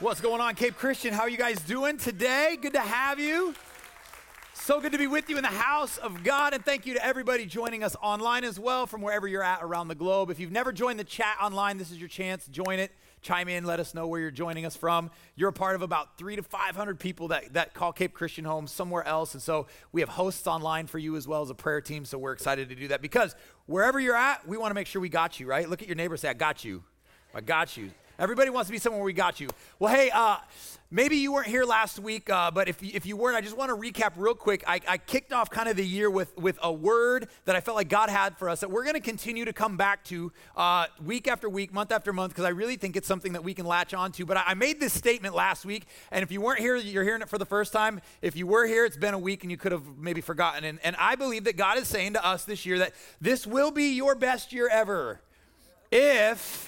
What's going on, Cape Christian? How are you guys doing today? Good to have you. So good to be with you in the house of God, and thank you to everybody joining us online as well from wherever you're at around the globe. If you've never joined the chat online, this is your chance. Join it, chime in, let us know where you're joining us from. You're a part of about three to 500 people that, that call Cape Christian home somewhere else, and so we have hosts online for you as well as a prayer team, so we're excited to do that because wherever you're at, we want to make sure we got you, right? Look at your neighbor say, I got you. I got you. Everybody wants to be someone somewhere we got you. Well, hey, uh, maybe you weren't here last week, uh, but if, if you weren't, I just want to recap real quick. I, I kicked off kind of the year with, with a word that I felt like God had for us that we're going to continue to come back to uh, week after week, month after month, because I really think it's something that we can latch on to. But I, I made this statement last week, and if you weren't here, you're hearing it for the first time. If you were here, it's been a week and you could have maybe forgotten. And, and I believe that God is saying to us this year that this will be your best year ever if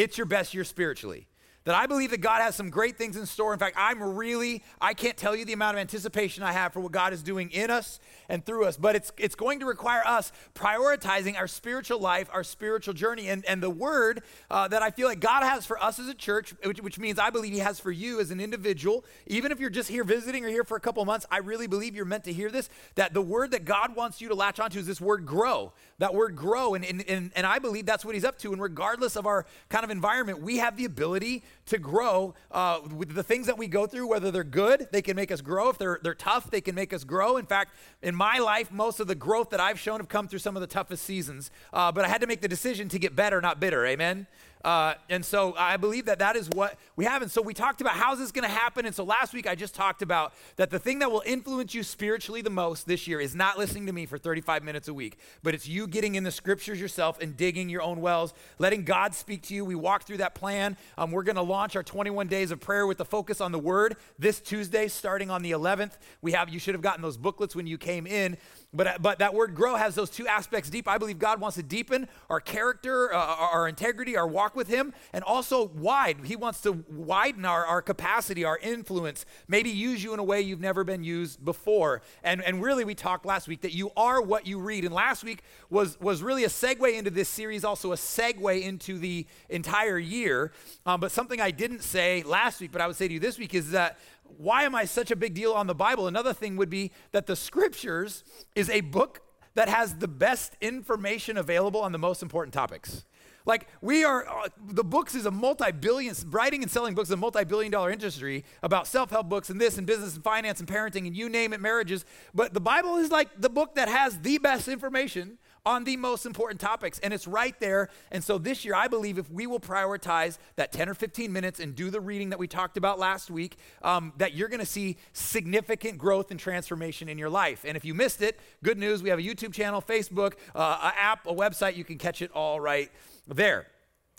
it's your best year spiritually. That I believe that God has some great things in store. In fact, I'm really, I can't tell you the amount of anticipation I have for what God is doing in us and through us, but it's, it's going to require us prioritizing our spiritual life, our spiritual journey. And, and the word uh, that I feel like God has for us as a church, which, which means I believe He has for you as an individual, even if you're just here visiting or here for a couple months, I really believe you're meant to hear this. That the word that God wants you to latch onto is this word grow. That word grow. And, and, and, and I believe that's what He's up to. And regardless of our kind of environment, we have the ability to grow uh, the things that we go through, whether they're good, they can make us grow. If they're, they're tough, they can make us grow. In fact, in my life, most of the growth that I've shown have come through some of the toughest seasons. Uh, but I had to make the decision to get better, not bitter. Amen? Uh, and so I believe that that is what we have. And so we talked about how's this going to happen. And so last week I just talked about that the thing that will influence you spiritually the most this year is not listening to me for 35 minutes a week, but it's you getting in the scriptures yourself and digging your own wells, letting God speak to you. We walked through that plan. Um, we're going to launch our 21 days of prayer with the focus on the word this Tuesday, starting on the 11th. We have, you should have gotten those booklets when you came in. But, uh, but that word grow has those two aspects deep. I believe God wants to deepen our character, uh, our integrity, our walk with Him, and also wide. He wants to widen our, our capacity, our influence, maybe use you in a way you've never been used before. And, and really, we talked last week that you are what you read. And last week was, was really a segue into this series, also a segue into the entire year. Um, but something I didn't say last week, but I would say to you this week is that why am I such a big deal on the Bible? Another thing would be that the scriptures is a book that has the best information available on the most important topics. Like we are, uh, the books is a multi-billion, writing and selling books is a multi-billion dollar industry about self-help books and this and business and finance and parenting and you name it, marriages. But the Bible is like the book that has the best information on the most important topics. And it's right there. And so this year, I believe if we will prioritize that 10 or 15 minutes and do the reading that we talked about last week, um, that you're going to see significant growth and transformation in your life. And if you missed it, good news. We have a YouTube channel, Facebook, uh, an app, a website. You can catch it all right there.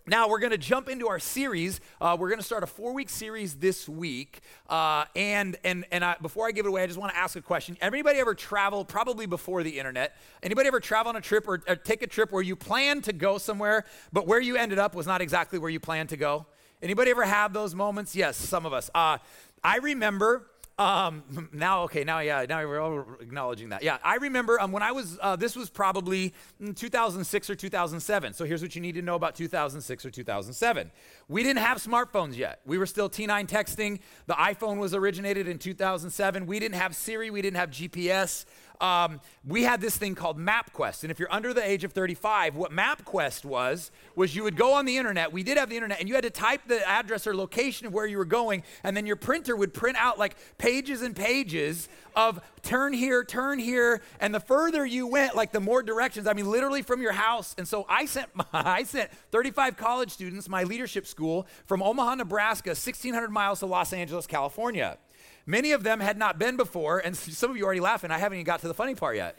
Now, we're going to jump into our series. Uh, we're going to start a four week series this week. Uh, and and, and I, before I give it away, I just want to ask a question. Anybody ever travel, probably before the internet, anybody ever travel on a trip or, or take a trip where you planned to go somewhere, but where you ended up was not exactly where you planned to go? Anybody ever have those moments? Yes, some of us. Uh, I remember um, now, okay, now, yeah, now we're all acknowledging that. Yeah, I remember um, when I was, uh, this was probably 2006 or 2007. So here's what you need to know about 2006 or 2007. We didn't have smartphones yet. We were still T9 texting. The iPhone was originated in 2007. We didn't have Siri. We didn't have GPS um, we had this thing called MapQuest. And if you're under the age of 35, what MapQuest was, was you would go on the internet. We did have the internet, and you had to type the address or location of where you were going, and then your printer would print out like pages and pages of turn here, turn here. And the further you went, like the more directions, I mean, literally from your house. And so I sent, I sent 35 college students, my leadership school, from Omaha, Nebraska, 1,600 miles to Los Angeles, California. Many of them had not been before, and some of you are already laughing. I haven't even got to the funny part yet.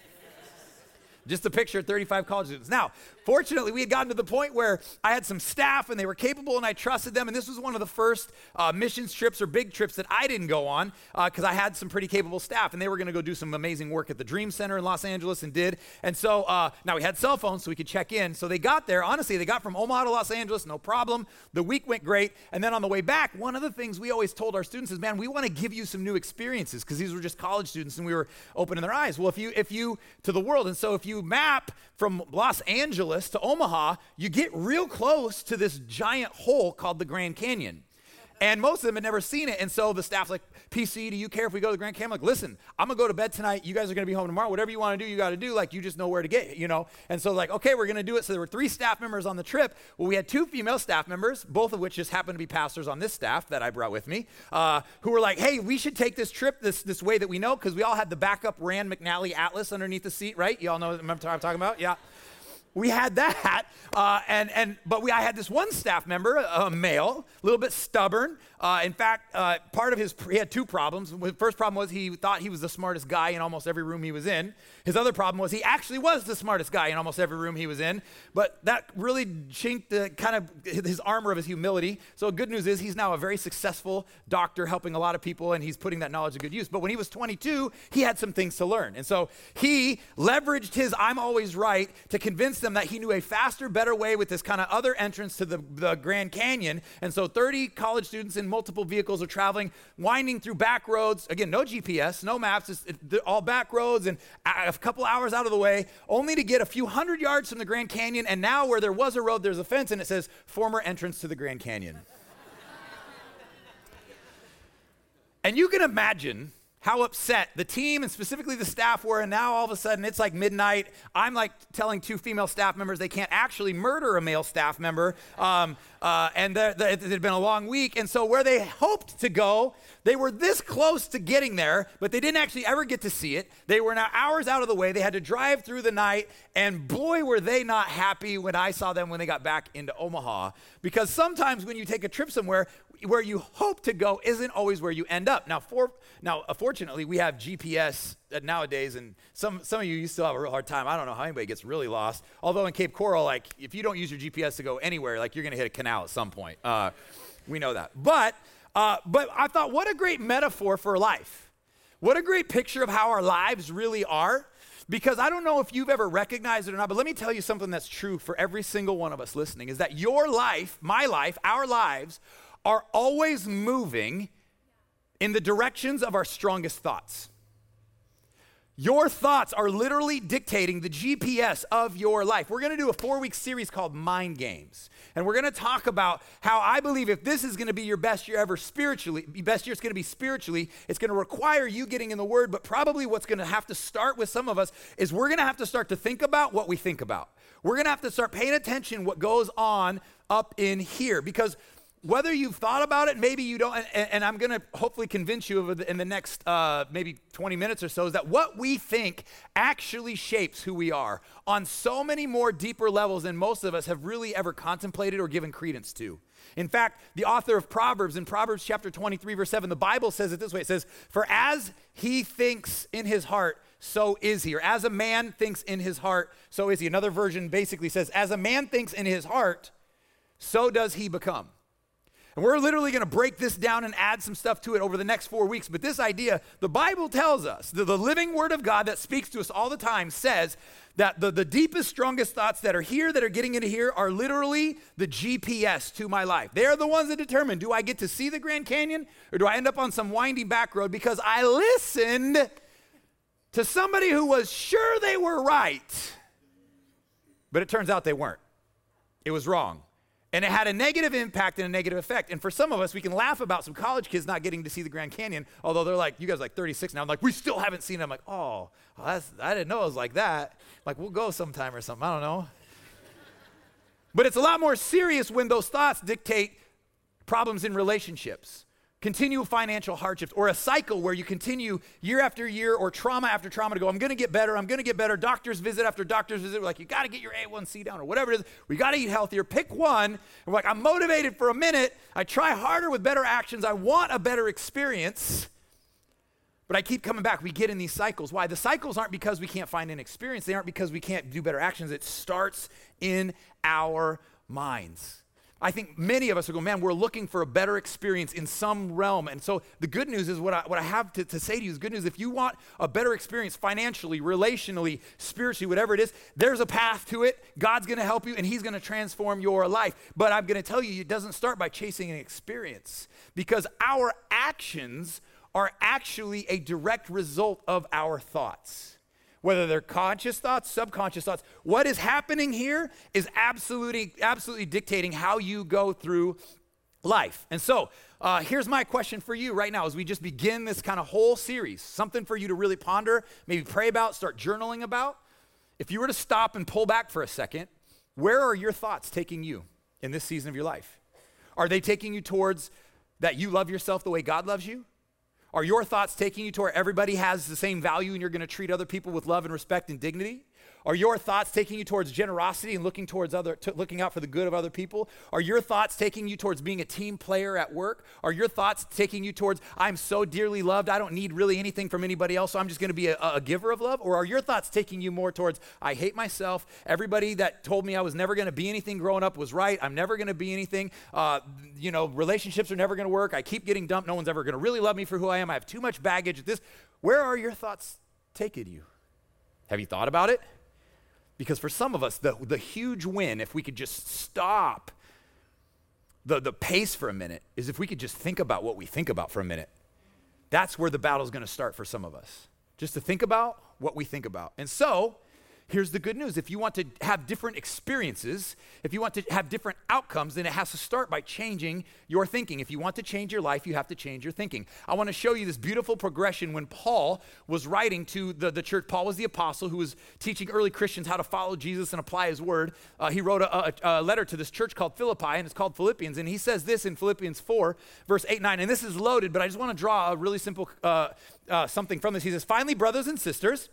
Just a picture of 35 college students. Now, fortunately, we had gotten to the point where I had some staff and they were capable and I trusted them. And this was one of the first uh, missions trips or big trips that I didn't go on because uh, I had some pretty capable staff and they were going to go do some amazing work at the Dream Center in Los Angeles and did. And so uh, now we had cell phones so we could check in. So they got there. Honestly, they got from Omaha to Los Angeles, no problem. The week went great. And then on the way back, one of the things we always told our students is, man, we want to give you some new experiences because these were just college students and we were opening their eyes. Well, if you, if you, to the world, and so if you you map from Los Angeles to Omaha, you get real close to this giant hole called the Grand Canyon. And most of them had never seen it. And so the staff's like, PC, do you care if we go to the Grand Canyon? I'm like, listen, I'm gonna go to bed tonight. You guys are gonna be home tomorrow. Whatever you wanna do, you gotta do. Like, you just know where to get, you know? And so, like, okay, we're gonna do it. So there were three staff members on the trip. Well, we had two female staff members, both of which just happened to be pastors on this staff that I brought with me, uh, who were like, hey, we should take this trip this, this way that we know, because we all had the backup Rand McNally Atlas underneath the seat, right? You all know what I'm talking about? Yeah we had that, uh, and and but we I had this one staff member, a male, a little bit stubborn. Uh, in fact, uh, part of his he had two problems. The first problem was he thought he was the smartest guy in almost every room he was in. His other problem was he actually was the smartest guy in almost every room he was in. But that really chinked the kind of his armor of his humility. So good news is he's now a very successful doctor, helping a lot of people, and he's putting that knowledge to good use. But when he was 22, he had some things to learn, and so he leveraged his "I'm always right" to convince them that he knew a faster, better way with this kind of other entrance to the, the Grand Canyon. And so 30 college students in multiple vehicles are traveling, winding through back roads. Again, no GPS, no maps, it's, all back roads and a couple hours out of the way, only to get a few hundred yards from the Grand Canyon. And now, where there was a road, there's a fence, and it says former entrance to the Grand Canyon. and you can imagine how upset the team and specifically the staff were. And now all of a sudden it's like midnight. I'm like telling two female staff members they can't actually murder a male staff member. Um, uh, and it had been a long week. And so where they hoped to go, they were this close to getting there, but they didn't actually ever get to see it. They were now hours out of the way. They had to drive through the night. And boy, were they not happy when I saw them when they got back into Omaha. Because sometimes when you take a trip somewhere, where you hope to go isn't always where you end up. Now, for, now, fortunately, we have GPS nowadays, and some, some of you, you still have a real hard time. I don't know how anybody gets really lost. Although in Cape Coral, like, if you don't use your GPS to go anywhere, like, you're going to hit a canal at some point. Uh, we know that. But, uh, but I thought, what a great metaphor for life. What a great picture of how our lives really are. Because I don't know if you've ever recognized it or not, but let me tell you something that's true for every single one of us listening is that your life, my life, our lives are always moving in the directions of our strongest thoughts. Your thoughts are literally dictating the GPS of your life. We're going to do a four week series called Mind Games. And we're going to talk about how I believe if this is going to be your best year ever spiritually, best year it's going to be spiritually, it's going to require you getting in the Word. But probably what's going to have to start with some of us is we're going to have to start to think about what we think about. We're going to have to start paying attention what goes on up in here because whether you've thought about it, maybe you don't, and, and I'm going to hopefully convince you the, in the next uh, maybe 20 minutes or so, is that what we think actually shapes who we are on so many more deeper levels than most of us have really ever contemplated or given credence to. In fact, the author of Proverbs, in Proverbs chapter 23, verse 7, the Bible says it this way it says, For as he thinks in his heart, so is he. Or as a man thinks in his heart, so is he. Another version basically says, As a man thinks in his heart, so does he become. And we're literally going to break this down and add some stuff to it over the next four weeks. But this idea, the Bible tells us, the, the living word of God that speaks to us all the time says that the, the deepest, strongest thoughts that are here, that are getting into here, are literally the GPS to my life. They're the ones that determine do I get to see the Grand Canyon or do I end up on some windy back road because I listened to somebody who was sure they were right, but it turns out they weren't. It was wrong. And it had a negative impact and a negative effect. And for some of us, we can laugh about some college kids not getting to see the Grand Canyon, although they're like, you guys are like 36 now. I'm like, we still haven't seen it. I'm like, oh, well, I didn't know it was like that. Like, we'll go sometime or something. I don't know. but it's a lot more serious when those thoughts dictate problems in relationships continual financial hardships, or a cycle where you continue year after year or trauma after trauma to go, I'm going to get better, I'm going to get better. Doctor's visit after doctor's visit, we're like, you got to get your A1C down or whatever it is. We got to eat healthier. Pick one. We're like, I'm motivated for a minute. I try harder with better actions. I want a better experience. But I keep coming back. We get in these cycles. Why? The cycles aren't because we can't find an experience, they aren't because we can't do better actions. It starts in our minds. I think many of us are going, man, we're looking for a better experience in some realm. And so the good news is what I, what I have to, to say to you is good news. If you want a better experience financially, relationally, spiritually, whatever it is, there's a path to it. God's going to help you and He's going to transform your life. But I'm going to tell you, it doesn't start by chasing an experience because our actions are actually a direct result of our thoughts whether they're conscious thoughts, subconscious thoughts. What is happening here is absolutely, absolutely dictating how you go through life. And so, uh, here's my question for you right now as we just begin this kind of whole series something for you to really ponder, maybe pray about, start journaling about. If you were to stop and pull back for a second, where are your thoughts taking you in this season of your life? Are they taking you towards that you love yourself the way God loves you? Are your thoughts taking you to where everybody has the same value and you're going to treat other people with love and respect and dignity? Are your thoughts taking you towards generosity and looking towards other looking out for the good of other people? Are your thoughts taking you towards being a team player at work? Are your thoughts taking you towards I'm so dearly loved, I don't need really anything from anybody else, so I'm just going to be a, a giver of love? Or are your thoughts taking you more towards I hate myself, everybody that told me I was never going to be anything growing up was right, I'm never going to be anything, uh, you know, relationships are never going to work, I keep getting dumped, no one's ever going to really love me for who I am, I have too much baggage. This, where are your thoughts taking you? Have you thought about it? Because for some of us, the, the huge win, if we could just stop the, the pace for a minute, is if we could just think about what we think about for a minute. That's where the battle's gonna start for some of us. Just to think about what we think about. And so, here's the good news if you want to have different experiences, if you want to have different outcomes, then it has to start by changing your thinking. If you want to change your life, you have to change your thinking. I want to show you this beautiful progression when Paul was writing to the, the church. Paul was the apostle who was teaching early Christians how to follow Jesus and apply his word. Uh, he wrote a, a, a letter to this church called Philippi, and it's called Philippians. And he says this in Philippians 4, verse 8, 9. And this is loaded, but I just want to draw a really simple uh, uh, something from this. He says, Finally, brothers and sisters,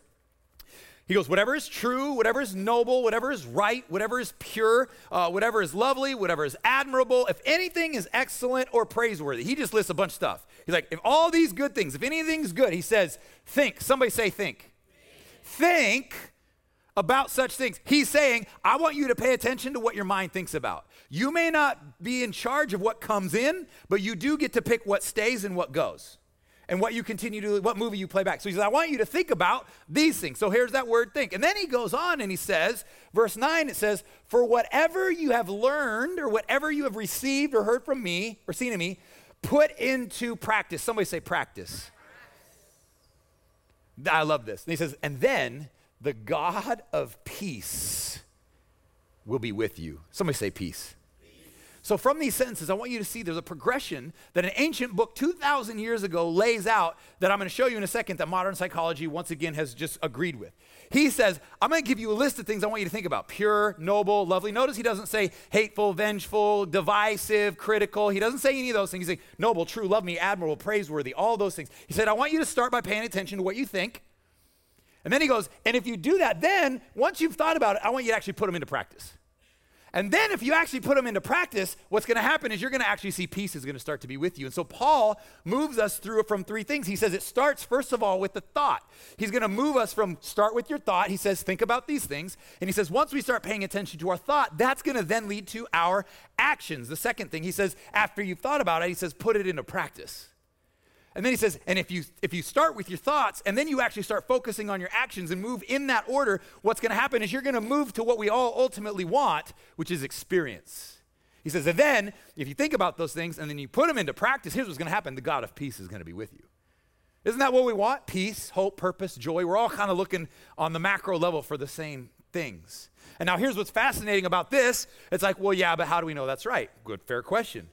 he goes, whatever is true, whatever is noble, whatever is right, whatever is pure, uh, whatever is lovely, whatever is admirable, if anything is excellent or praiseworthy. He just lists a bunch of stuff. He's like, if all these good things, if anything's good, he says, think. Somebody say, think. Think about such things. He's saying, I want you to pay attention to what your mind thinks about. You may not be in charge of what comes in, but you do get to pick what stays and what goes and what you continue to, what movie you play back. So he says, I want you to think about these things. So here's that word think. And then he goes on and he says, verse 9, it says, For whatever you have learned or whatever you have received or heard from me or seen in me, put into practice. Somebody say practice. I love this. And he says, and then the God of peace will be with you. Somebody say peace. So, from these sentences, I want you to see there's a progression that an ancient book 2,000 years ago lays out that I'm going to show you in a second that modern psychology once again has just agreed with. He says, I'm going to give you a list of things I want you to think about pure, noble, lovely. Notice he doesn't say hateful, vengeful, divisive, critical. He doesn't say any of those things. He's saying noble, true, love me, admirable, praiseworthy, all those things. He said, I want you to start by paying attention to what you think. And then he goes, and if you do that, then once you've thought about it, I want you to actually put them into practice. And then if you actually put them into practice, what's going to happen is you're going to actually see peace is going to start to be with you. And so Paul moves us through from three things. He says it starts first of all with the thought. He's going to move us from start with your thought. He says think about these things. And he says once we start paying attention to our thought, that's going to then lead to our actions. The second thing he says after you've thought about it, he says put it into practice. And then he says, and if you if you start with your thoughts and then you actually start focusing on your actions and move in that order, what's going to happen is you're going to move to what we all ultimately want, which is experience. He says, and then if you think about those things and then you put them into practice, here's what's going to happen: the God of peace is going to be with you. Isn't that what we want? Peace, hope, purpose, joy. We're all kind of looking on the macro level for the same things. And now here's what's fascinating about this. It's like, well, yeah, but how do we know that's right? Good, fair question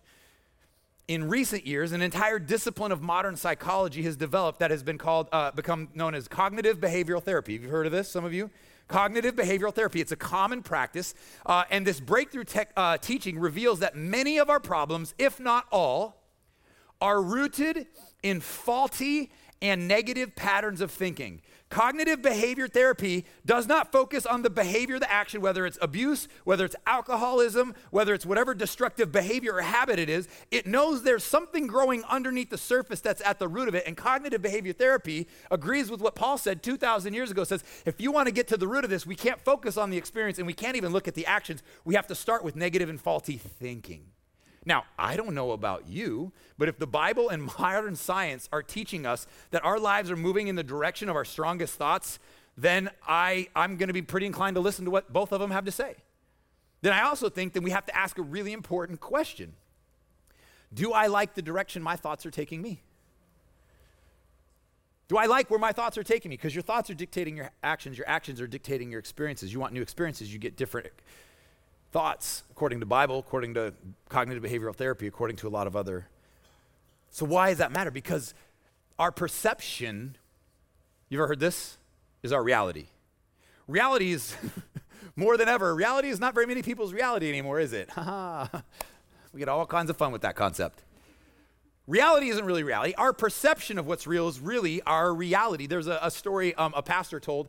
in recent years, an entire discipline of modern psychology has developed that has been called, uh, become known as cognitive behavioral therapy. Have you heard of this, some of you? Cognitive behavioral therapy. It's a common practice. Uh, and this breakthrough uh, teaching reveals that many of our problems, if not all, are rooted in faulty and negative patterns of thinking. Cognitive behavior therapy does not focus on the behavior, the action, whether it's abuse, whether it's alcoholism, whether it's whatever destructive behavior or habit it is. It knows there's something growing underneath the surface that's at the root of it. And cognitive behavior therapy agrees with what Paul said 2,000 years ago says, if you want to get to the root of this, we can't focus on the experience and we can't even look at the actions. We have to start with negative and faulty thinking. Now, I don't know about you, but if the Bible and modern science are teaching us that our lives are moving in the direction of our strongest thoughts, then I, I'm going to be pretty inclined to listen to what both of them have to say. Then I also think that we have to ask a really important question Do I like the direction my thoughts are taking me? Do I like where my thoughts are taking me? Because your thoughts are dictating your actions, your actions are dictating your experiences. You want new experiences, you get different thoughts, according to Bible, according to cognitive behavioral therapy, according to a lot of other. So why does that matter? Because our perception, you ever heard this? Is our reality. Reality is more than ever. Reality is not very many people's reality anymore, is it? we get all kinds of fun with that concept. Reality isn't really reality. Our perception of what's real is really our reality. There's a, a story um, a pastor told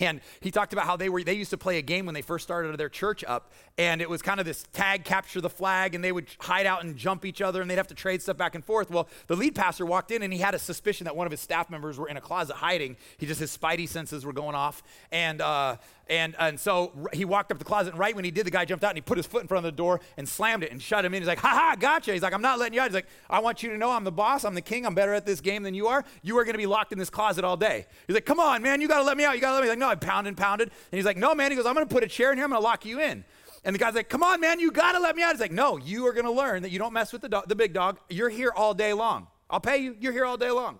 and he talked about how they were they used to play a game when they first started their church up and it was kind of this tag capture the flag and they would hide out and jump each other and they'd have to trade stuff back and forth well the lead pastor walked in and he had a suspicion that one of his staff members were in a closet hiding he just his spidey senses were going off and uh, and, and so he walked up the closet, and right when he did, the guy jumped out and he put his foot in front of the door and slammed it and shut him in. He's like, ha ha, gotcha. He's like, I'm not letting you out. He's like, I want you to know I'm the boss, I'm the king, I'm better at this game than you are. You are going to be locked in this closet all day. He's like, come on, man, you got to let me out. You got to let me. He's like, no, I pounded and pounded. And he's like, no, man. He goes, I'm going to put a chair in here, I'm going to lock you in. And the guy's like, come on, man, you got to let me out. He's like, no, you are going to learn that you don't mess with the, do- the big dog. You're here all day long. I'll pay you. You're here all day long.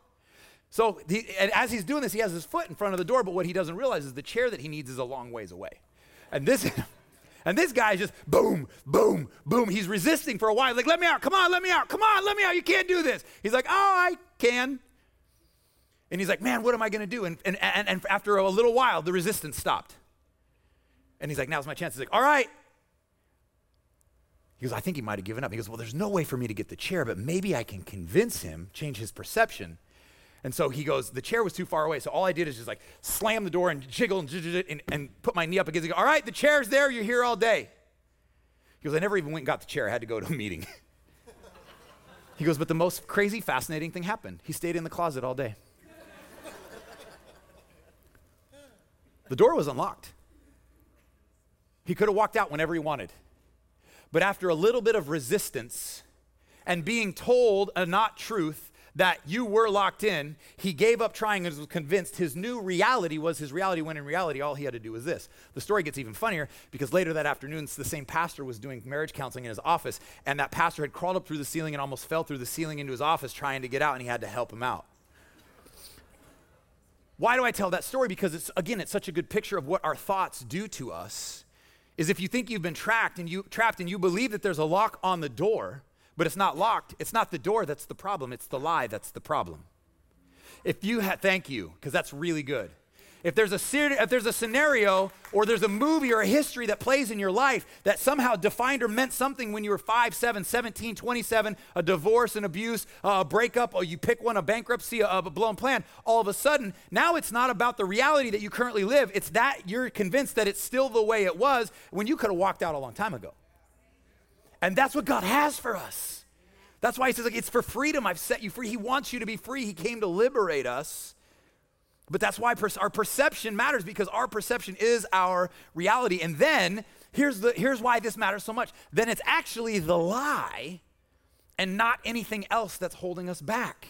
So he, as he's doing this, he has his foot in front of the door, but what he doesn't realize is the chair that he needs is a long ways away. And this, and this guy is just boom, boom, boom. He's resisting for a while. Like, let me out. Come on, let me out. Come on, let me out. You can't do this. He's like, oh, I can. And he's like, man, what am I going to do? And, and, and, and after a little while, the resistance stopped. And he's like, now's my chance. He's like, all right. He goes, I think he might have given up. He goes, well, there's no way for me to get the chair, but maybe I can convince him, change his perception and so he goes, the chair was too far away. So all I did is just like slam the door and jiggle and, and, and put my knee up against it. All right, the chair's there. You're here all day. He goes, I never even went and got the chair. I had to go to a meeting. he goes, but the most crazy, fascinating thing happened. He stayed in the closet all day. The door was unlocked. He could have walked out whenever he wanted. But after a little bit of resistance and being told a not truth, that you were locked in, he gave up trying and was convinced his new reality was his reality, when in reality, all he had to do was this. The story gets even funnier because later that afternoon, the same pastor was doing marriage counseling in his office, and that pastor had crawled up through the ceiling and almost fell through the ceiling into his office trying to get out, and he had to help him out. Why do I tell that story? Because it's, again, it's such a good picture of what our thoughts do to us. Is if you think you've been trapped and you trapped and you believe that there's a lock on the door, but it's not locked. It's not the door that's the problem, it's the lie that's the problem. If you thank you, because that's really good. If there's, a, if there's a scenario or there's a movie or a history that plays in your life that somehow defined or meant something when you were 5, 7, 17, 27, a divorce, an abuse, a breakup, or you pick one, a bankruptcy, a, a blown plan, all of a sudden, now it's not about the reality that you currently live. It's that you're convinced that it's still the way it was when you could have walked out a long time ago. And that's what God has for us. That's why he says, like, it's for freedom. I've set you free. He wants you to be free. He came to liberate us. But that's why our perception matters because our perception is our reality. And then here's, the, here's why this matters so much. Then it's actually the lie and not anything else that's holding us back.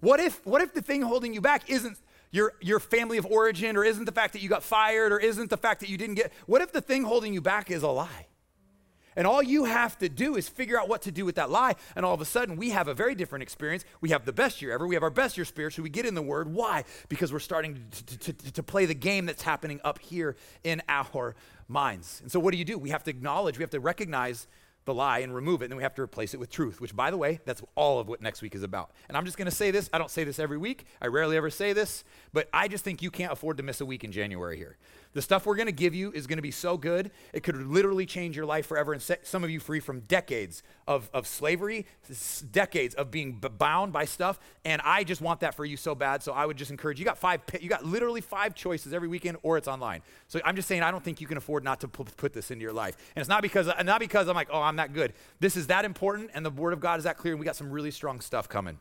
What if, what if the thing holding you back isn't your, your family of origin or isn't the fact that you got fired or isn't the fact that you didn't get, what if the thing holding you back is a lie? And all you have to do is figure out what to do with that lie. And all of a sudden, we have a very different experience. We have the best year ever. We have our best year spiritually. We get in the Word. Why? Because we're starting to, to, to, to, play the game that's happening up here in our minds. And so, what do you do? We have to acknowledge, we have to recognize the lie and remove it. And then we have to replace it with truth, which, by the way, that's all of what next week is about. And I'm just going to say this. I don't say this every week. I rarely ever say this, but I just think you can't afford to miss a week in January here. The stuff we're going to give you is going to be so good, it could literally change your life forever and set some of you free from decades of, of slavery, decades of being bound by stuff. And I just want that for you so bad. So I would just encourage you got five, you got literally five choices every weekend, or it's online. So I'm just saying, I don't think you can afford not to put this into your life. And it's not because, not because I'm like, oh, I'm that good. This is that important, and the Word of God is that clear, and we got some really strong stuff coming.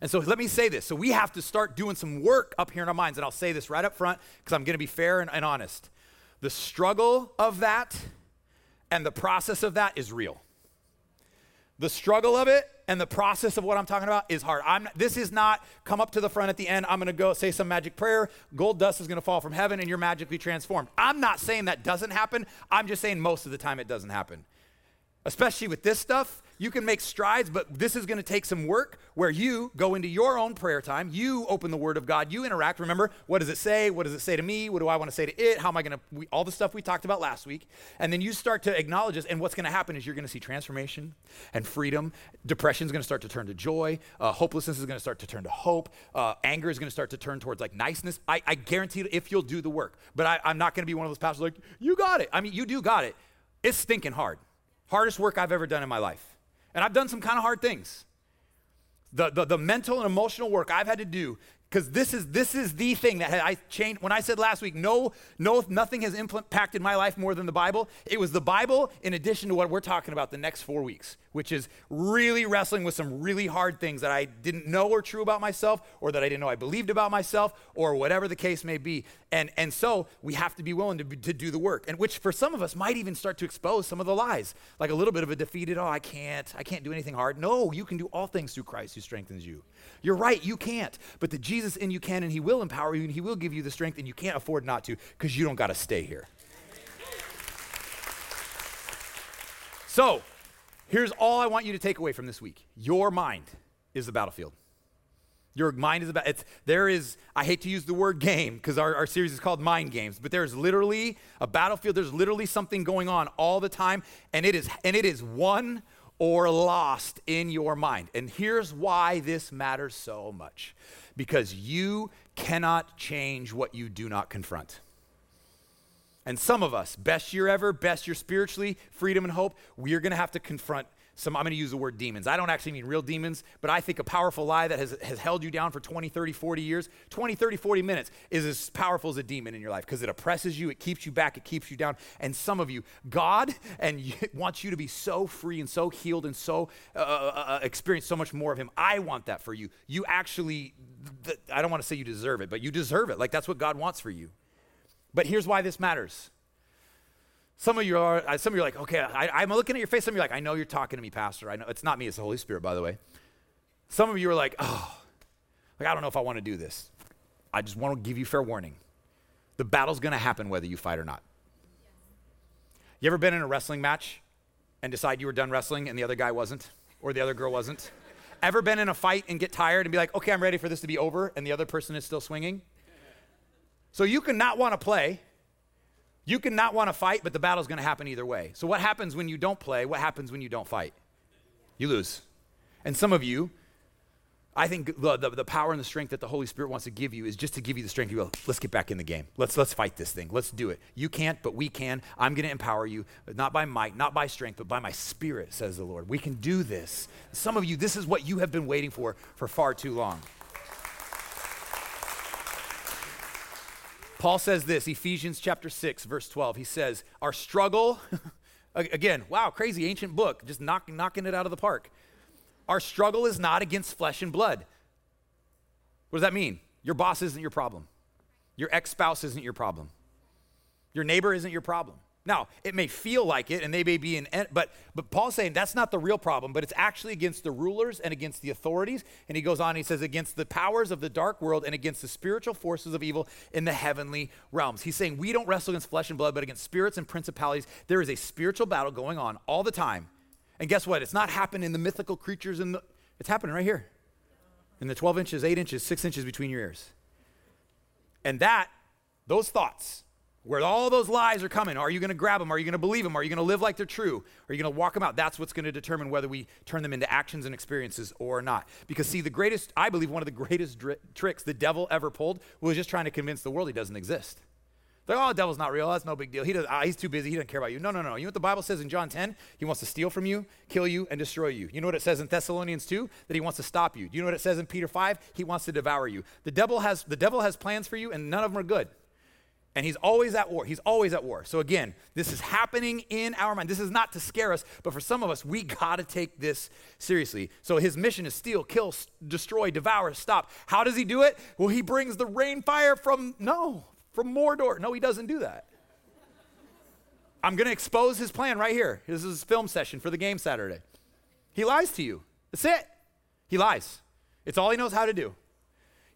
And so let me say this. So we have to start doing some work up here in our minds. And I'll say this right up front because I'm going to be fair and, and, honest. The struggle of that and the process of that is real. The struggle of it and the process of what I'm talking about is hard. I'm, this is not come up to the front at the end. I'm going to go say some magic prayer. Gold dust is going to fall from heaven and you're magically transformed. I'm not saying that doesn't happen. I'm just saying most of the time it doesn't happen. Especially with this stuff, you can make strides, but this is going to take some work where you go into your own prayer time. You open the Word of God. You interact. Remember, what does it say? What does it say to me? What do I want to say to it? How am I going to, all the stuff we talked about last week. And then you start to acknowledge this. And what's going to happen is you're going to see transformation and freedom. Depression is going to start to turn to joy. Uh, hopelessness is going to start to turn to hope. Uh, anger is going to start to turn towards like niceness. I, I guarantee if you'll do the work. But I, I'm not going to be one of those pastors like, you got it. I mean, you do got it. It's stinking hard. Hardest work I've ever done in my life. And I've done some kind of hard things. The, the, the mental and emotional work I've had to do because this is this is the thing that I changed when I said last week no no nothing has impacted my life more than the Bible. It was the Bible in addition to what we're talking about the next 4 weeks which is really wrestling with some really hard things that I didn't know were true about myself or that I didn't know I believed about myself or whatever the case may be. And and so we have to be willing to, to do the work and which for some of us might even start to expose some of the lies like a little bit of a defeated oh I can't I can't do anything hard. No you can do all things through Christ who strengthens you. You're right, you can't. But the Jesus in you can, and He will empower you, and He will give you the strength, and you can't afford not to because you don't got to stay here. So, here's all I want you to take away from this week your mind is the battlefield. Your mind is about it's there is I hate to use the word game because our, our series is called mind games, but there's literally a battlefield, there's literally something going on all the time, and it is and it is won or lost in your mind. And here's why this matters so much because you cannot change what you do not confront. And some of us, best year ever, best year spiritually, freedom and hope, we are going to have to confront some, I'm going to use the word demons. I don't actually mean real demons, but I think a powerful lie that has, has held you down for 20, 30, 40 years, 20, 30, 40 minutes is as powerful as a demon in your life because it oppresses you, it keeps you back, it keeps you down. And some of you, God and wants you to be so free and so healed and so uh, uh, uh, uh experience so much more of Him. I want that for you. You actually, I don't want to say you deserve it, but you deserve it. Like that's what God wants for you. But here's why this matters some of you are, uh, some of you are like, okay, I, am looking at your face. Some of you are like, I know you're talking to me, Pastor. I know it's not me, it's the Holy Spirit, by the way. Some of you are like, oh, like I don't know if I want to do this. I just want to give you fair warning. The battle's going to happen whether you fight or not. You ever been in a wrestling match and decide you were done wrestling and the other guy wasn't, or the other girl wasn't? Ever been in a fight and get tired and be like, okay, I'm ready for this to be over, and the other person is still swinging? So you can not want to play you can not want to fight, but the battle's going to happen either way. So, what happens when you don't play? What happens when you don't fight? You lose. And some of you, I think the, the, the, power and the strength that the Holy Spirit wants to give you is just to give you the strength. You go, let's get back in the game. Let's, let's fight this thing. Let's do it. You can't, but we can. I'm going to empower you, not by might, not by strength, but by my spirit, says the Lord. We can do this. Some of you, this is what you have been waiting for for far too long. Paul says this, Ephesians chapter 6, verse 12. He says, Our struggle, again, wow, crazy ancient book, just knock, knocking it out of the park. Our struggle is not against flesh and blood. What does that mean? Your boss isn't your problem. Your ex spouse isn't your problem. Your neighbor isn't your problem. Now, it may feel like it, and they may be in, but but Paul's saying that's not the real problem, but it's actually against the rulers and against the authorities. And he goes on, he says, against the powers of the dark world and against the spiritual forces of evil in the heavenly realms. He's saying we don't wrestle against flesh and blood, but against spirits and principalities. There is a spiritual battle going on all the time. And guess what? It's not happening in the mythical creatures in the it's happening right here. In the 12 inches, 8 inches, 6 inches between your ears. And that, those thoughts, where all those lies are coming. Are you going to grab them? Are you going to believe them? Are you going to live like they're true? Are you going to walk them out? That's what's going to determine whether we turn them into actions and experiences or not. Because, see, the greatest, I believe one of the greatest dri- tricks the devil ever pulled was just trying to convince the world he doesn't exist. They're like, oh, the devil's not real. That's no big deal. He does, ah, he's too busy. He doesn't care about you. No, no, no. You know what the Bible says in John 10? He wants to steal from you, kill you, and destroy you. You know what it says in Thessalonians 2? That he wants to stop you. Do you know what it says in Peter 5? He wants to devour you. The devil has, the devil has plans for you, and none of them are good. And he's always at war. He's always at war. So again, this is happening in our mind. This is not to scare us, but for some of us, we got to take this seriously. So his mission is steal, kill, destroy, devour, stop. How does he do it? Well, he brings the rain fire from no, from Mordor. No, he doesn't do that. I'm going to expose his plan right here. This is his film session for the game Saturday. He lies to you. That's it. He lies. It's all he knows how to do.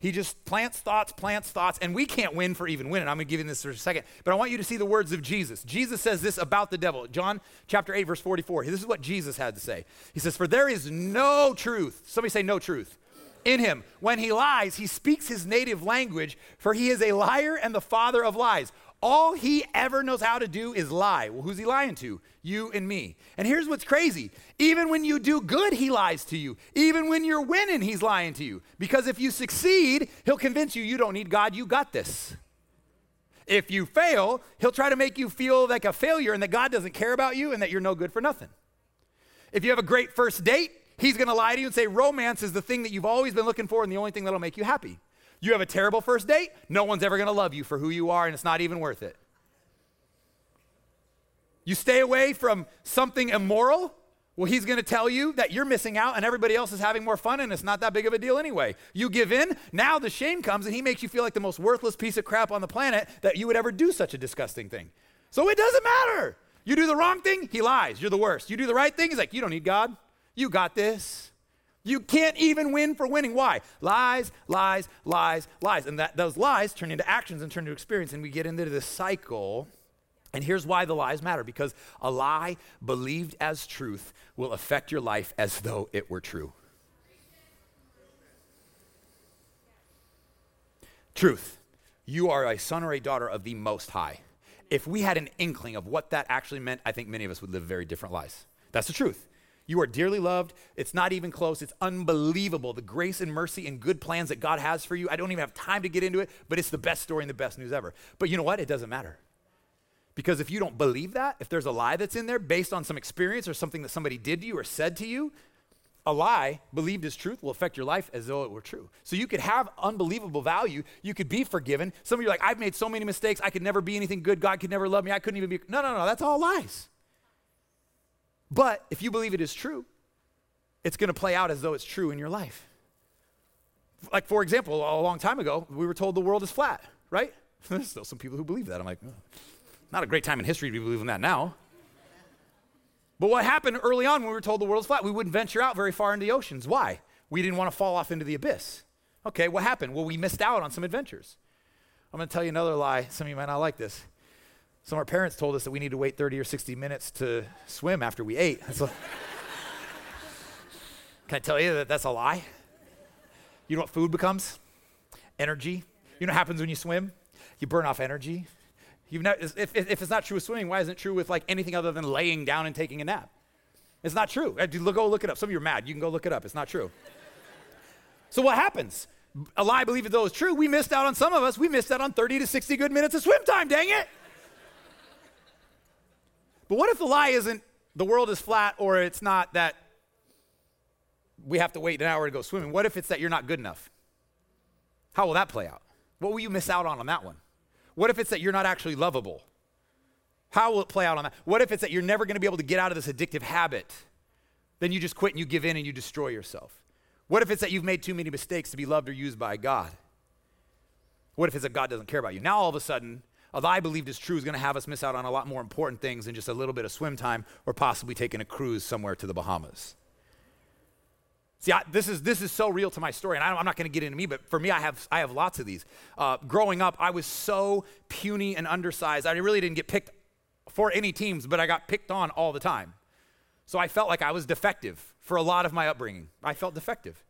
He just plants thoughts, plants thoughts, and we can't win for even winning. I'm going to give you this for a second, but I want you to see the words of Jesus. Jesus says this about the devil. John chapter 8, verse 44. This is what Jesus had to say. He says, For there is no truth. Somebody say, No truth. In him. When he lies, he speaks his native language, for he is a liar and the father of lies. All he ever knows how to do is lie. Well, who's he lying to? You and me. And here's what's crazy even when you do good, he lies to you. Even when you're winning, he's lying to you. Because if you succeed, he'll convince you you don't need God, you got this. If you fail, he'll try to make you feel like a failure and that God doesn't care about you and that you're no good for nothing. If you have a great first date, he's gonna lie to you and say romance is the thing that you've always been looking for and the only thing that'll make you happy. You have a terrible first date, no one's ever gonna love you for who you are, and it's not even worth it. You stay away from something immoral, well, he's gonna tell you that you're missing out and everybody else is having more fun and it's not that big of a deal anyway. You give in, now the shame comes and he makes you feel like the most worthless piece of crap on the planet that you would ever do such a disgusting thing. So it doesn't matter. You do the wrong thing, he lies. You're the worst. You do the right thing, he's like, you don't need God. You got this. You can't even win for winning. Why? Lies, lies, lies, lies. And that those lies turn into actions and turn into experience, and we get into this cycle. And here's why the lies matter because a lie believed as truth will affect your life as though it were true. Truth. You are a son or a daughter of the Most High. If we had an inkling of what that actually meant, I think many of us would live very different lives. That's the truth. You are dearly loved. It's not even close. It's unbelievable the grace and mercy and good plans that God has for you. I don't even have time to get into it, but it's the best story and the best news ever. But you know what? It doesn't matter. Because if you don't believe that, if there's a lie that's in there based on some experience or something that somebody did to you or said to you, a lie believed as truth will affect your life as though it were true. So you could have unbelievable value. You could be forgiven. Some of you are like, I've made so many mistakes. I could never be anything good. God could never love me. I couldn't even be. No, no, no. That's all lies. But if you believe it is true, it's going to play out as though it's true in your life. Like, for example, a long time ago, we were told the world is flat, right? There's still some people who believe that. I'm like, oh, not a great time in history to be believing that now. But what happened early on when we were told the world is flat? We wouldn't venture out very far into the oceans. Why? We didn't want to fall off into the abyss. Okay, what happened? Well, we missed out on some adventures. I'm going to tell you another lie. Some of you might not like this. Of our parents told us that we need to wait 30 or 60 minutes to swim after we ate. Can I tell you that that's a lie? You know what food becomes? Energy. You know what happens when you swim? You burn off energy. Not, if, if it's not true with swimming, why isn't it true with like anything other than laying down and taking a nap? It's not true. Uh, go look it up. Some of you are mad. You can go look it up. It's not true. so what happens? A lie believed though is true. We missed out on some of us. We missed out on 30 to 60 good minutes of swim time. Dang it! But what if the lie isn't the world is flat or it's not that we have to wait an hour to go swimming? What if it's that you're not good enough? How will that play out? What will you miss out on on that one? What if it's that you're not actually lovable? How will it play out on that? What if it's that you're never going to be able to get out of this addictive habit? Then you just quit and you give in and you destroy yourself. What if it's that you've made too many mistakes to be loved or used by God? What if it's that God doesn't care about you? Now all of a sudden, a lie believed is true is going to have us miss out on a lot more important things than just a little bit of swim time or possibly taking a cruise somewhere to the Bahamas. See, I, this, is, this is so real to my story, and I, am not going to get into me, but for me, I have, I have lots of these. Uh, growing up, I was so puny and undersized. I really didn't get picked for any teams, but I got picked on all the time. So I felt like I was defective for a lot of my upbringing. I felt defective.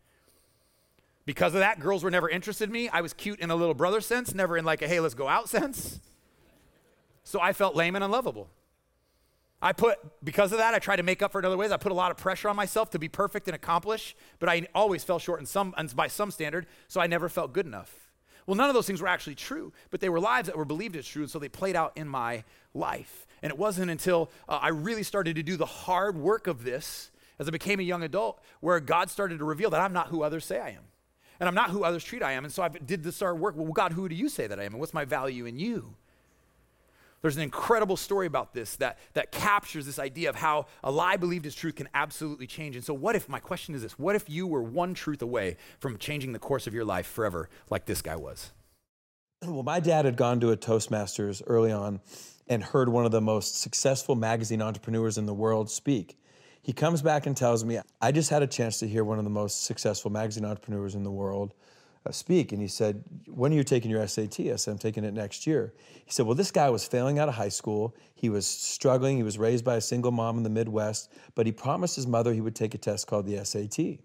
Because of that, girls were never interested in me. I was cute in a little brother sense, never in like a hey, let's go out sense. So I felt lame and unlovable. I put, because of that, I tried to make up for it in other ways. I put a lot of pressure on myself to be perfect and accomplish, but I always fell short in some, by some standard, so I never felt good enough. Well, none of those things were actually true, but they were lies that were believed as true, and so they played out in my life. And it wasn't until uh, I really started to do the hard work of this as I became a young adult where God started to reveal that I'm not who others say I am. And I'm not who others treat I am. And so I did this hard work. Well, God, who do you say that I am? And what's my value in you? There's an incredible story about this that, that captures this idea of how a lie believed as truth can absolutely change. And so, what if, my question is this what if you were one truth away from changing the course of your life forever, like this guy was? Well, my dad had gone to a Toastmasters early on and heard one of the most successful magazine entrepreneurs in the world speak. He comes back and tells me, I just had a chance to hear one of the most successful magazine entrepreneurs in the world Uh, speak. And he said, When are you taking your SAT? I said, I'm taking it next year. He said, Well, this guy was failing out of high school. He was struggling. He was raised by a single mom in the Midwest, but he promised his mother he would take a test called the SAT.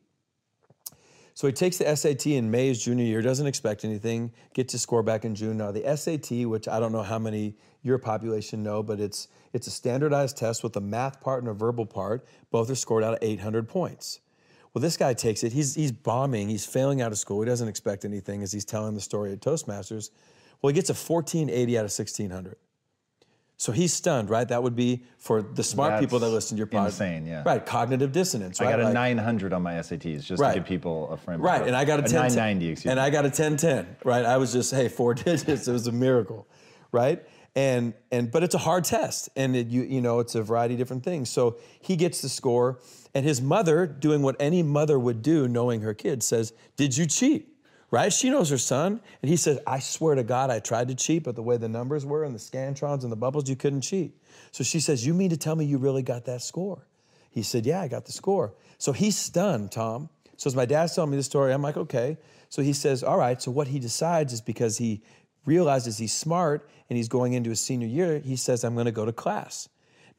So he takes the SAT in May, his junior year, doesn't expect anything, gets his score back in June. Now, the SAT, which I don't know how many your population know, but it's, it's a standardized test with a math part and a verbal part. Both are scored out of 800 points. Well, this guy takes it. He's, he's bombing. He's failing out of school. He doesn't expect anything as he's telling the story at Toastmasters. Well, he gets a 1480 out of 1600. So he's stunned, right? That would be for the smart That's people that listen to your podcast. insane, yeah. Right, cognitive dissonance, right? I got a Like- 900 on my SATs just Right. to give people a frame. Right, and I got a 10 990. Excuse and me. I got a 1010, right? I was just hey, four digits. It was a miracle, right? And and but it's a hard test, and it, you you know it's a variety of different things. So he gets the score, and his mother, doing what any mother would do, knowing her kid, says, "Did you cheat?" Right? She knows her son, and he says, "I swear to God, I tried to cheat, but the way the numbers were and the scantrons and the bubbles, you couldn't cheat." So she says, "You mean to tell me you really got that score?" He said, Yeah, I got the score. So he's stunned, Tom. So as my dad's telling me the story, I'm like, Okay. So he says, All right. So what he decides is because he realizes he's smart and he's going into his senior year, he says, I'm going to go to class.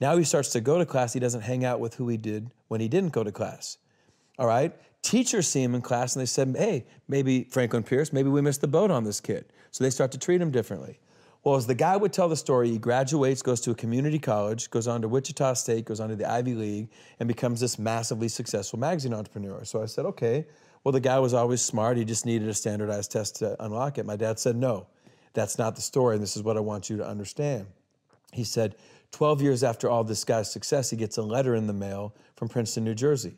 Now he starts to go to class. He doesn't hang out with who he did when he didn't go to class. All right. Teachers see him in class and they said, Hey, maybe Franklin Pierce, maybe we missed the boat on this kid. So they start to treat him differently. Well, as the guy would tell the story, he graduates, goes to a community college, goes on to Wichita State, goes on to the Ivy League, and becomes this massively successful magazine entrepreneur. So I said, okay, well, the guy was always smart. He just needed a standardized test to unlock it. My dad said, no, that's not the story. And this is what I want you to understand. He said, 12 years after all this guy's success, he gets a letter in the mail from Princeton, New Jersey.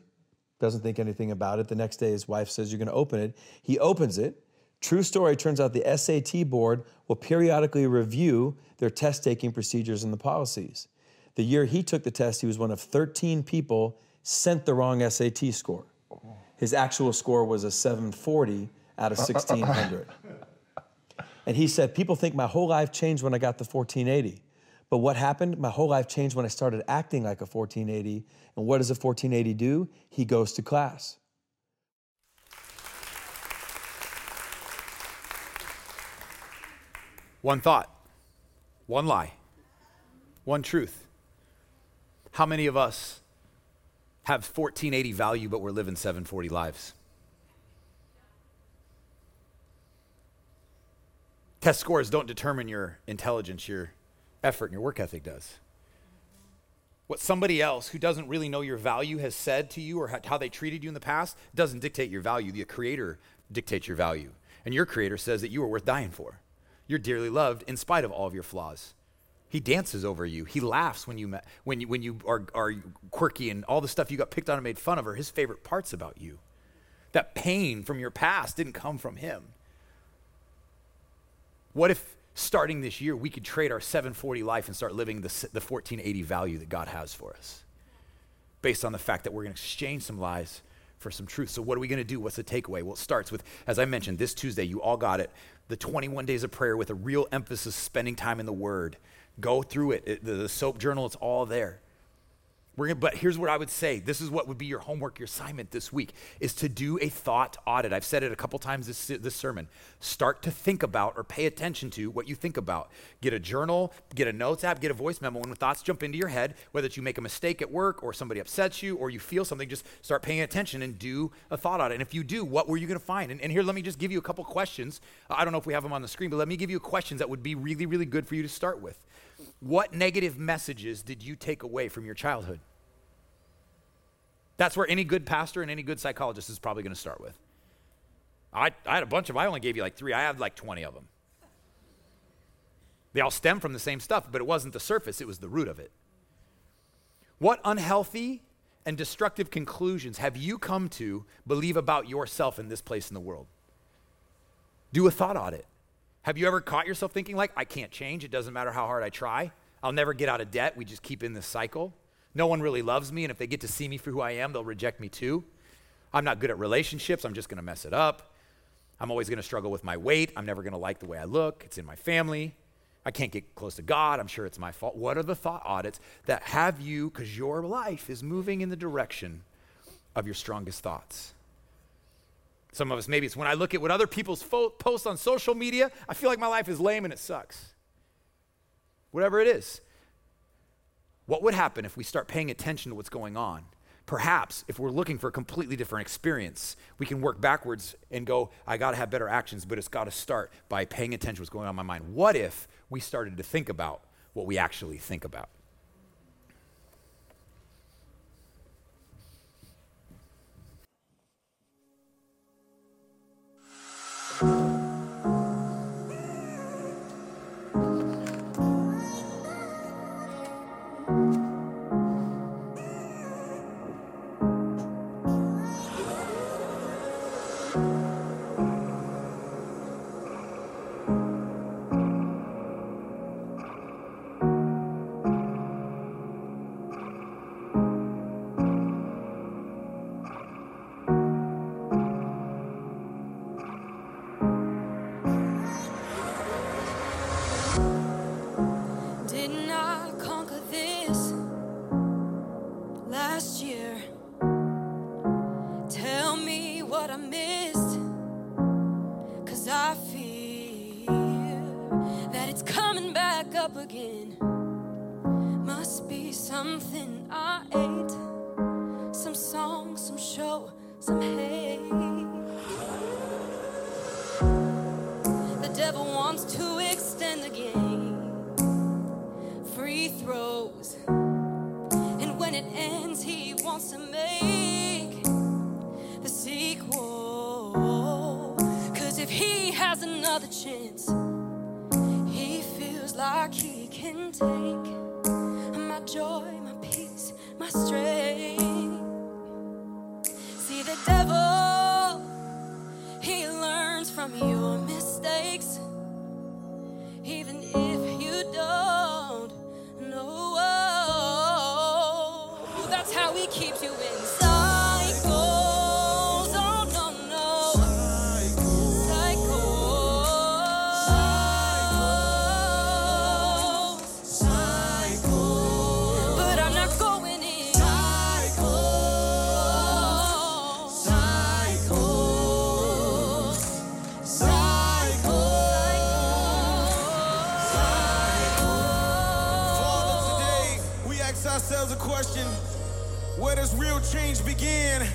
Doesn't think anything about it. The next day, his wife says, You're going to open it. He opens it. True story turns out the SAT board will periodically review their test taking procedures and the policies. The year he took the test, he was one of 13 people sent the wrong SAT score. His actual score was a 740 out of 1600. And he said, People think my whole life changed when I got the 1480. But what happened? My whole life changed when I started acting like a 1480. And what does a 1480 do? He goes to class. One thought, one lie, one truth. How many of us have 1480 value, but we're living 740 lives? Test scores don't determine your intelligence, your effort, and your work ethic does. What somebody else who doesn't really know your value has said to you or how they treated you in the past doesn't dictate your value. The creator dictates your value. And your creator says that you are worth dying for. You're dearly loved in spite of all of your flaws. He dances over you. He laughs when you, ma- when you, when you are, are quirky and all the stuff you got picked on and made fun of are his favorite parts about you. That pain from your past didn't come from him. What if starting this year we could trade our 740 life and start living the, the 1480 value that God has for us? Based on the fact that we're going to exchange some lies for some truth. So, what are we going to do? What's the takeaway? Well, it starts with, as I mentioned, this Tuesday, you all got it the 21 days of prayer with a real emphasis spending time in the Word. Go through it. It- the, the soap journal, it's all there. We're gonna, but here's what I would say. This is what would be your homework, your assignment this week, is to do a thought audit. I've said it a couple times this, this sermon. Start to think about or pay attention to what you think about. Get a journal, get a notes app, get a voice memo. When thoughts jump into your head, whether it's you make a mistake at work or somebody upsets you or you feel something, just start paying attention and do a thought audit. And if you do, what were you going to find? And, and here, let me just give you a couple questions. I don't know if we have them on the screen, but let me give you questions that would be really, really good for you to start with. What negative messages did you take away from your childhood? That's where any good pastor and any good psychologist is probably going to start with. I, I had a bunch of, I only gave you like three. I had like 20 of them. They all stem from the same stuff, but it wasn't the surface, it was the root of it. What unhealthy and destructive conclusions have you come to believe about yourself in this place in the world? Do a thought audit. Have you ever caught yourself thinking, like, I can't change? It doesn't matter how hard I try. I'll never get out of debt. We just keep in this cycle. No one really loves me, and if they get to see me for who I am, they'll reject me too. I'm not good at relationships. I'm just going to mess it up. I'm always going to struggle with my weight. I'm never going to like the way I look. It's in my family. I can't get close to God. I'm sure it's my fault. What are the thought audits that have you, because your life is moving in the direction of your strongest thoughts? Some of us, maybe it's when I look at what other people's fo- post on social media, I feel like my life is lame and it sucks. Whatever it is. What would happen if we start paying attention to what's going on? Perhaps if we're looking for a completely different experience, we can work backwards and go, I got to have better actions, but it's got to start by paying attention to what's going on in my mind. What if we started to think about what we actually think about? Last year? Tell me what I missed. Cause I fear that it's coming back up again. Must be something I ate. To make the sequel. Cause if he has another chance, he feels like he can take my joy, my peace, my strength. See, the devil, he learns from your mistakes ourselves a question Where does real change begin?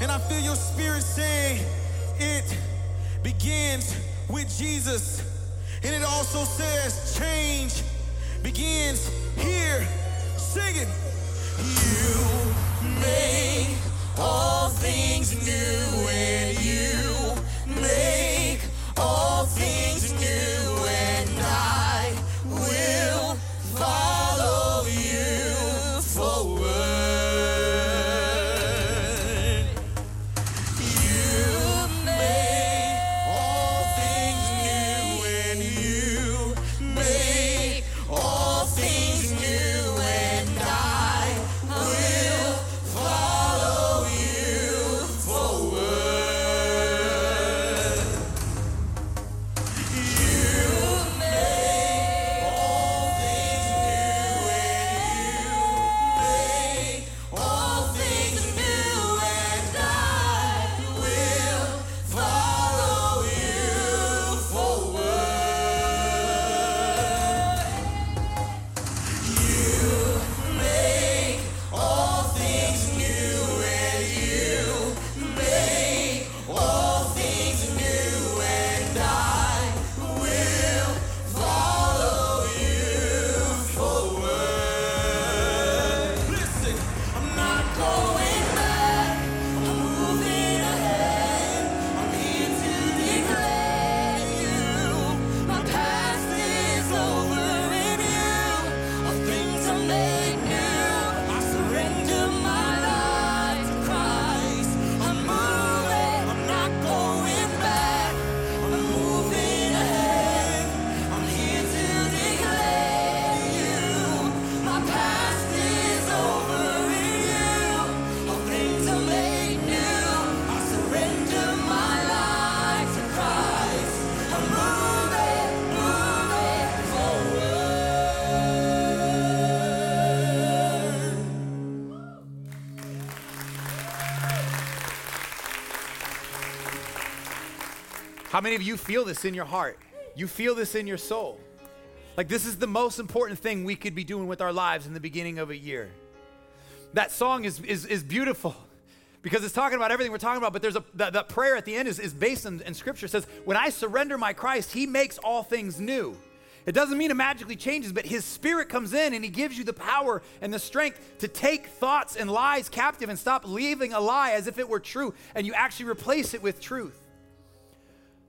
And I feel your spirit saying it begins with Jesus. And it also says change begins here. Sing it. You make all things new, and you make all things How many of you feel this in your heart? You feel this in your soul. Like this is the most important thing we could be doing with our lives in the beginning of a year. That song is, is, is beautiful because it's talking about everything we're talking about, but there's a that, prayer at the end is, is based in, in scripture. It says, When I surrender my Christ, he makes all things new. It doesn't mean it magically changes, but his spirit comes in and he gives you the power and the strength to take thoughts and lies captive and stop leaving a lie as if it were true and you actually replace it with truth.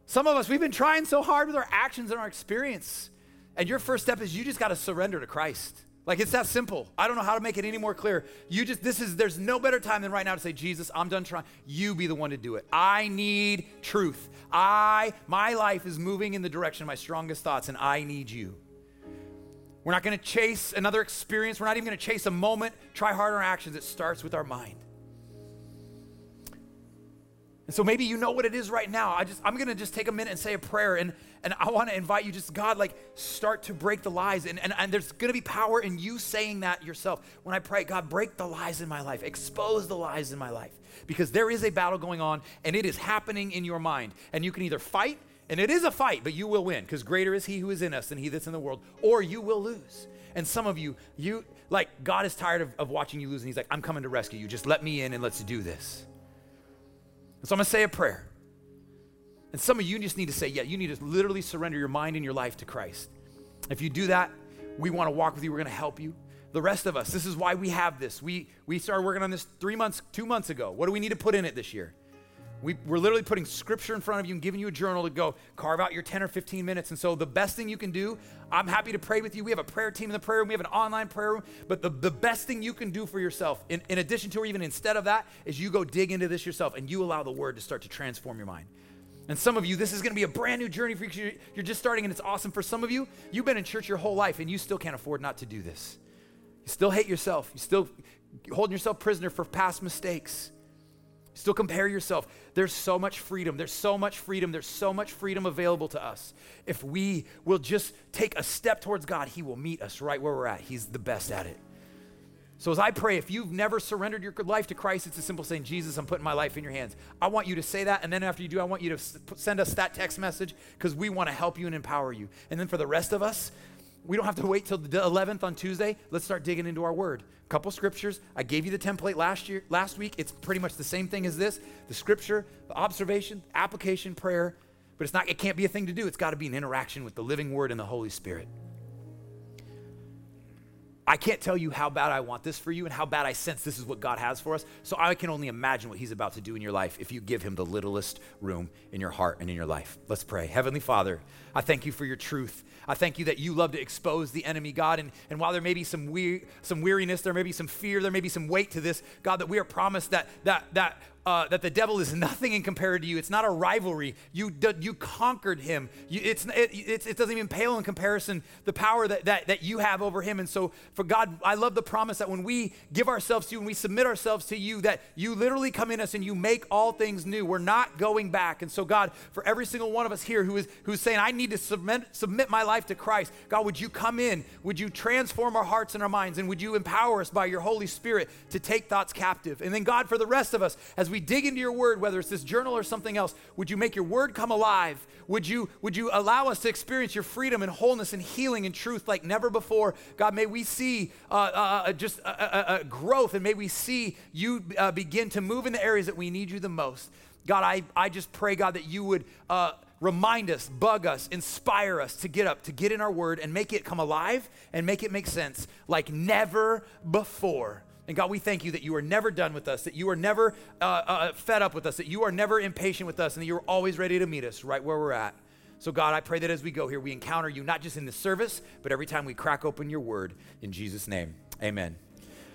Some of us, we've been trying so hard with our actions and our experience. And your first step is you just got to surrender to Christ. Like it's that simple. I don't know how to make it any more clear. You just, this is, there's no better time than right now to say, Jesus, I'm done trying. You be the one to do it. I need truth. I, my life is moving in the direction of my strongest thoughts, and I need you. We're not going to chase another experience. We're not even going to chase a moment. Try hard on our actions. It starts with our mind. And so maybe you know what it is right now. I just I'm gonna just take a minute and say a prayer and and I want to invite you just God like start to break the lies and, and and there's gonna be power in you saying that yourself. When I pray, God, break the lies in my life, expose the lies in my life. Because there is a battle going on and it is happening in your mind. And you can either fight, and it is a fight, but you will win, because greater is he who is in us than he that's in the world, or you will lose. And some of you, you like God is tired of, of watching you lose, and he's like, I'm coming to rescue you. Just let me in and let's do this. And so I'm going to say a prayer. And some of you just need to say, yeah, you need to literally surrender your mind and your life to Christ. If you do that, we want to walk with you. We're going to help you. The rest of us, this is why we have this. We, we started working on this three months, two months ago. What do we need to put in it this year? We, we're literally putting scripture in front of you and giving you a journal to go carve out your 10 or 15 minutes. And so, the best thing you can do, I'm happy to pray with you. We have a prayer team in the prayer room, we have an online prayer room. But the, the best thing you can do for yourself, in, in addition to, or even instead of that, is you go dig into this yourself and you allow the word to start to transform your mind. And some of you, this is going to be a brand new journey for you. You're just starting and it's awesome. For some of you, you've been in church your whole life and you still can't afford not to do this. You still hate yourself. You still holding yourself prisoner for past mistakes. Still compare yourself. There's so much freedom. There's so much freedom. There's so much freedom available to us. If we will just take a step towards God, He will meet us right where we're at. He's the best at it. So, as I pray, if you've never surrendered your life to Christ, it's a simple saying, Jesus, I'm putting my life in your hands. I want you to say that. And then after you do, I want you to send us that text message because we want to help you and empower you. And then for the rest of us, we don't have to wait till the 11th on Tuesday. Let's start digging into our word. A couple scriptures. I gave you the template last year, last week. It's pretty much the same thing as this. The scripture, the observation, application, prayer. But it's not, it can't be a thing to do. It's got to be an interaction with the living word and the Holy Spirit. I can't tell you how bad I want this for you and how bad I sense this is what God has for us. So I can only imagine what He's about to do in your life if you give Him the littlest room in your heart and in your life. Let's pray. Heavenly Father, I thank you for your truth. I thank you that you love to expose the enemy, God. And, and while there may be some, we- some weariness, there may be some fear, there may be some weight to this, God, that we are promised that, that, that uh, that the devil is nothing in compared to you. It's not a rivalry. You, you conquered him. You, it's, it, it's, it doesn't even pale in comparison the power that, that, that you have over him. And so, for God, I love the promise that when we give ourselves to you, when we submit ourselves to you, that you literally come in us and you make all things new. We're not going back. And so, God, for every single one of us here who is who's saying, I need to submit, submit my life to Christ, God, would you come in? Would you transform our hearts and our minds? And would you empower us by your Holy Spirit to take thoughts captive? And then, God, for the rest of us, as we dig into your word, whether it's this journal or something else, would you make your word come alive? Would you, would you allow us to experience your freedom and wholeness and healing and truth like never before? God, may we see uh, uh, uh just a, a, a, growth and may we see you uh, begin to move in the areas that we need you the most. God, I, I just pray, God, that you would uh, remind us, bug us, inspire us to get up, to get in our word and make it come alive and make it make sense like never before. And God, we thank you that you are never done with us, that you are never uh, uh, fed up with us, that you are never impatient with us, and that you're always ready to meet us right where we're at. So, God, I pray that as we go here, we encounter you not just in the service, but every time we crack open your word. In Jesus' name, amen.